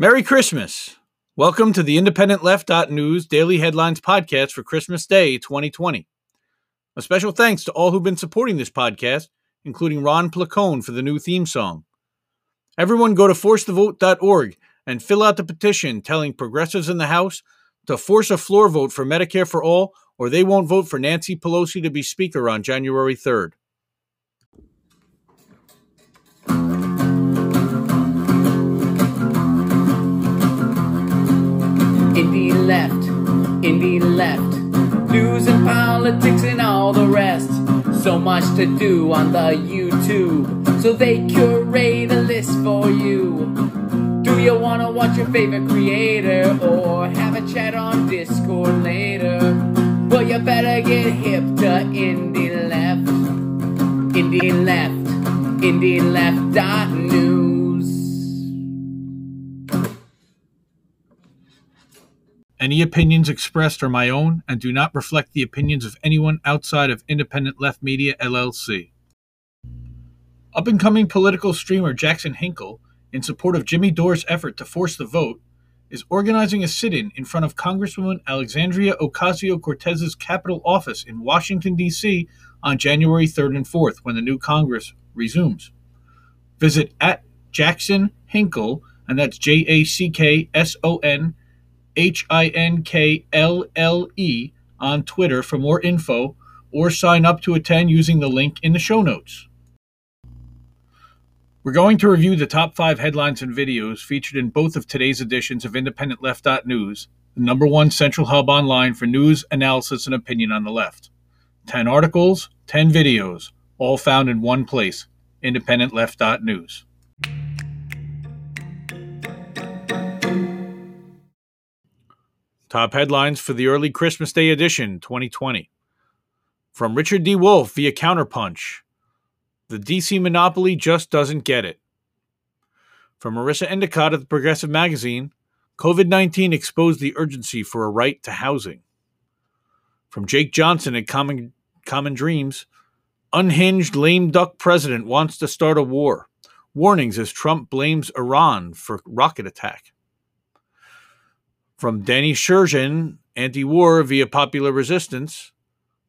Merry Christmas. Welcome to the Independent Left.News Daily Headlines Podcast for Christmas Day 2020. A special thanks to all who've been supporting this podcast, including Ron Placone for the new theme song. Everyone go to forcethevote.org and fill out the petition telling progressives in the House to force a floor vote for Medicare for all, or they won't vote for Nancy Pelosi to be Speaker on January 3rd. Indie left, indie left, news and politics and all the rest. So much to do on the YouTube, so they curate a list for you. Do you wanna watch your favorite creator or have a chat on Discord later? Well, you better get hip to Indie Left, Indie Left, Indie Left dot news. Any opinions expressed are my own and do not reflect the opinions of anyone outside of Independent Left Media LLC. Up and coming political streamer Jackson Hinkle, in support of Jimmy Dore's effort to force the vote, is organizing a sit in in front of Congresswoman Alexandria Ocasio Cortez's Capitol office in Washington, D.C. on January 3rd and 4th when the new Congress resumes. Visit at Jackson Hinkle, and that's J A C K S O N H I N K L L E on Twitter for more info or sign up to attend using the link in the show notes. We're going to review the top five headlines and videos featured in both of today's editions of Independent Left.News, the number one central hub online for news, analysis, and opinion on the left. 10 articles, 10 videos, all found in one place Independent Left.News. Top headlines for the early Christmas Day edition 2020. From Richard D. Wolff via Counterpunch. The DC monopoly just doesn't get it. From Marissa Endicott of the Progressive Magazine, COVID 19 exposed the urgency for a right to housing. From Jake Johnson at Common, Common Dreams, unhinged lame duck president wants to start a war. Warnings as Trump blames Iran for rocket attack. From Danny Sjursen, anti war via popular resistance,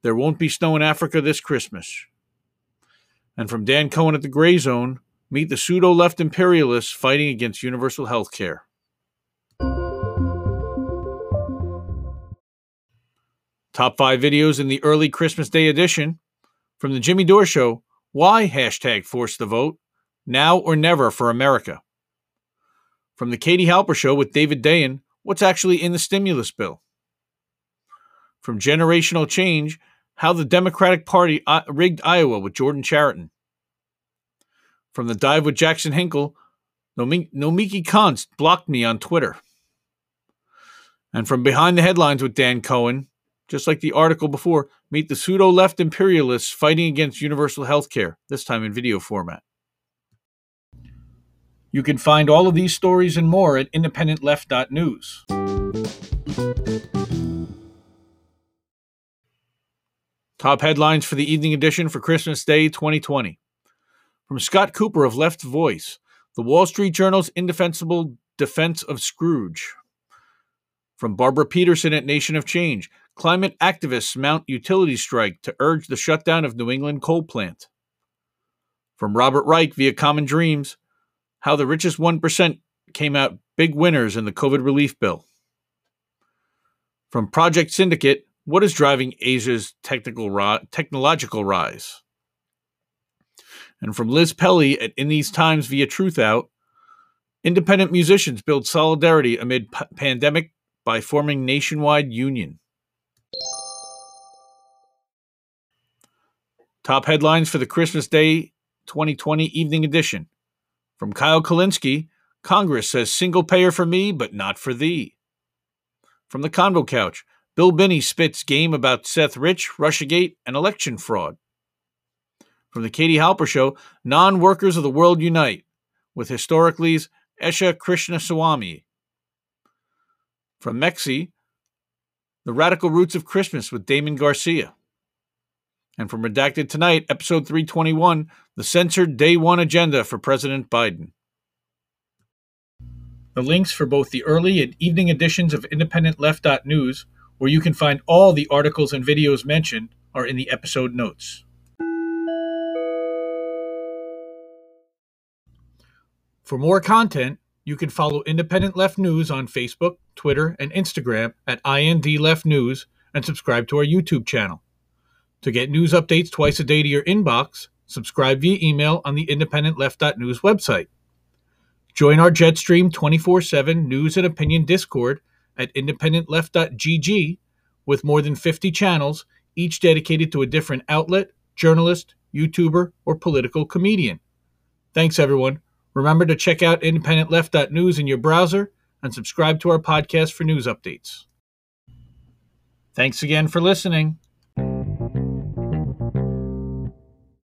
there won't be snow in Africa this Christmas. And from Dan Cohen at the Gray Zone, meet the pseudo left imperialists fighting against universal health care. Top five videos in the early Christmas Day edition. From the Jimmy Dore Show, why hashtag force the vote? Now or never for America. From the Katie Halper Show with David Dayen, what's actually in the stimulus bill. From generational change, how the Democratic Party uh, rigged Iowa with Jordan Chariton. From the dive with Jackson Hinkle, Nomiki Konst blocked me on Twitter. And from behind the headlines with Dan Cohen, just like the article before, meet the pseudo left imperialists fighting against universal health care, this time in video format. You can find all of these stories and more at independentleft.news. Top headlines for the evening edition for Christmas Day 2020. From Scott Cooper of Left Voice, The Wall Street Journal's Indefensible Defense of Scrooge. From Barbara Peterson at Nation of Change, climate activists mount utility strike to urge the shutdown of New England coal plant. From Robert Reich via Common Dreams, how the richest 1% came out big winners in the COVID relief bill. From Project Syndicate, what is driving Asia's technical technological rise? And from Liz Pelly at In These Times via Truthout, independent musicians build solidarity amid p- pandemic by forming nationwide union. Top headlines for the Christmas Day 2020 evening edition. From Kyle Kulinski, Congress says single payer for me, but not for thee. From the Convo Couch, Bill Binney spits game about Seth Rich, Russiagate, and election fraud. From the Katie Halper Show, Non Workers of the World Unite, with Historically's Esha Krishnaswamy. From Mexie, The Radical Roots of Christmas with Damon Garcia. And from Redacted Tonight, episode 321, the censored day one agenda for President Biden. The links for both the early and evening editions of IndependentLeft.news, where you can find all the articles and videos mentioned, are in the episode notes. For more content, you can follow Independent Left News on Facebook, Twitter, and Instagram at IND Left News and subscribe to our YouTube channel. To get news updates twice a day to your inbox, subscribe via email on the independentleft.news website. Join our Jetstream 24 7 news and opinion Discord at independentleft.gg with more than 50 channels, each dedicated to a different outlet, journalist, YouTuber, or political comedian. Thanks, everyone. Remember to check out independentleft.news in your browser and subscribe to our podcast for news updates. Thanks again for listening.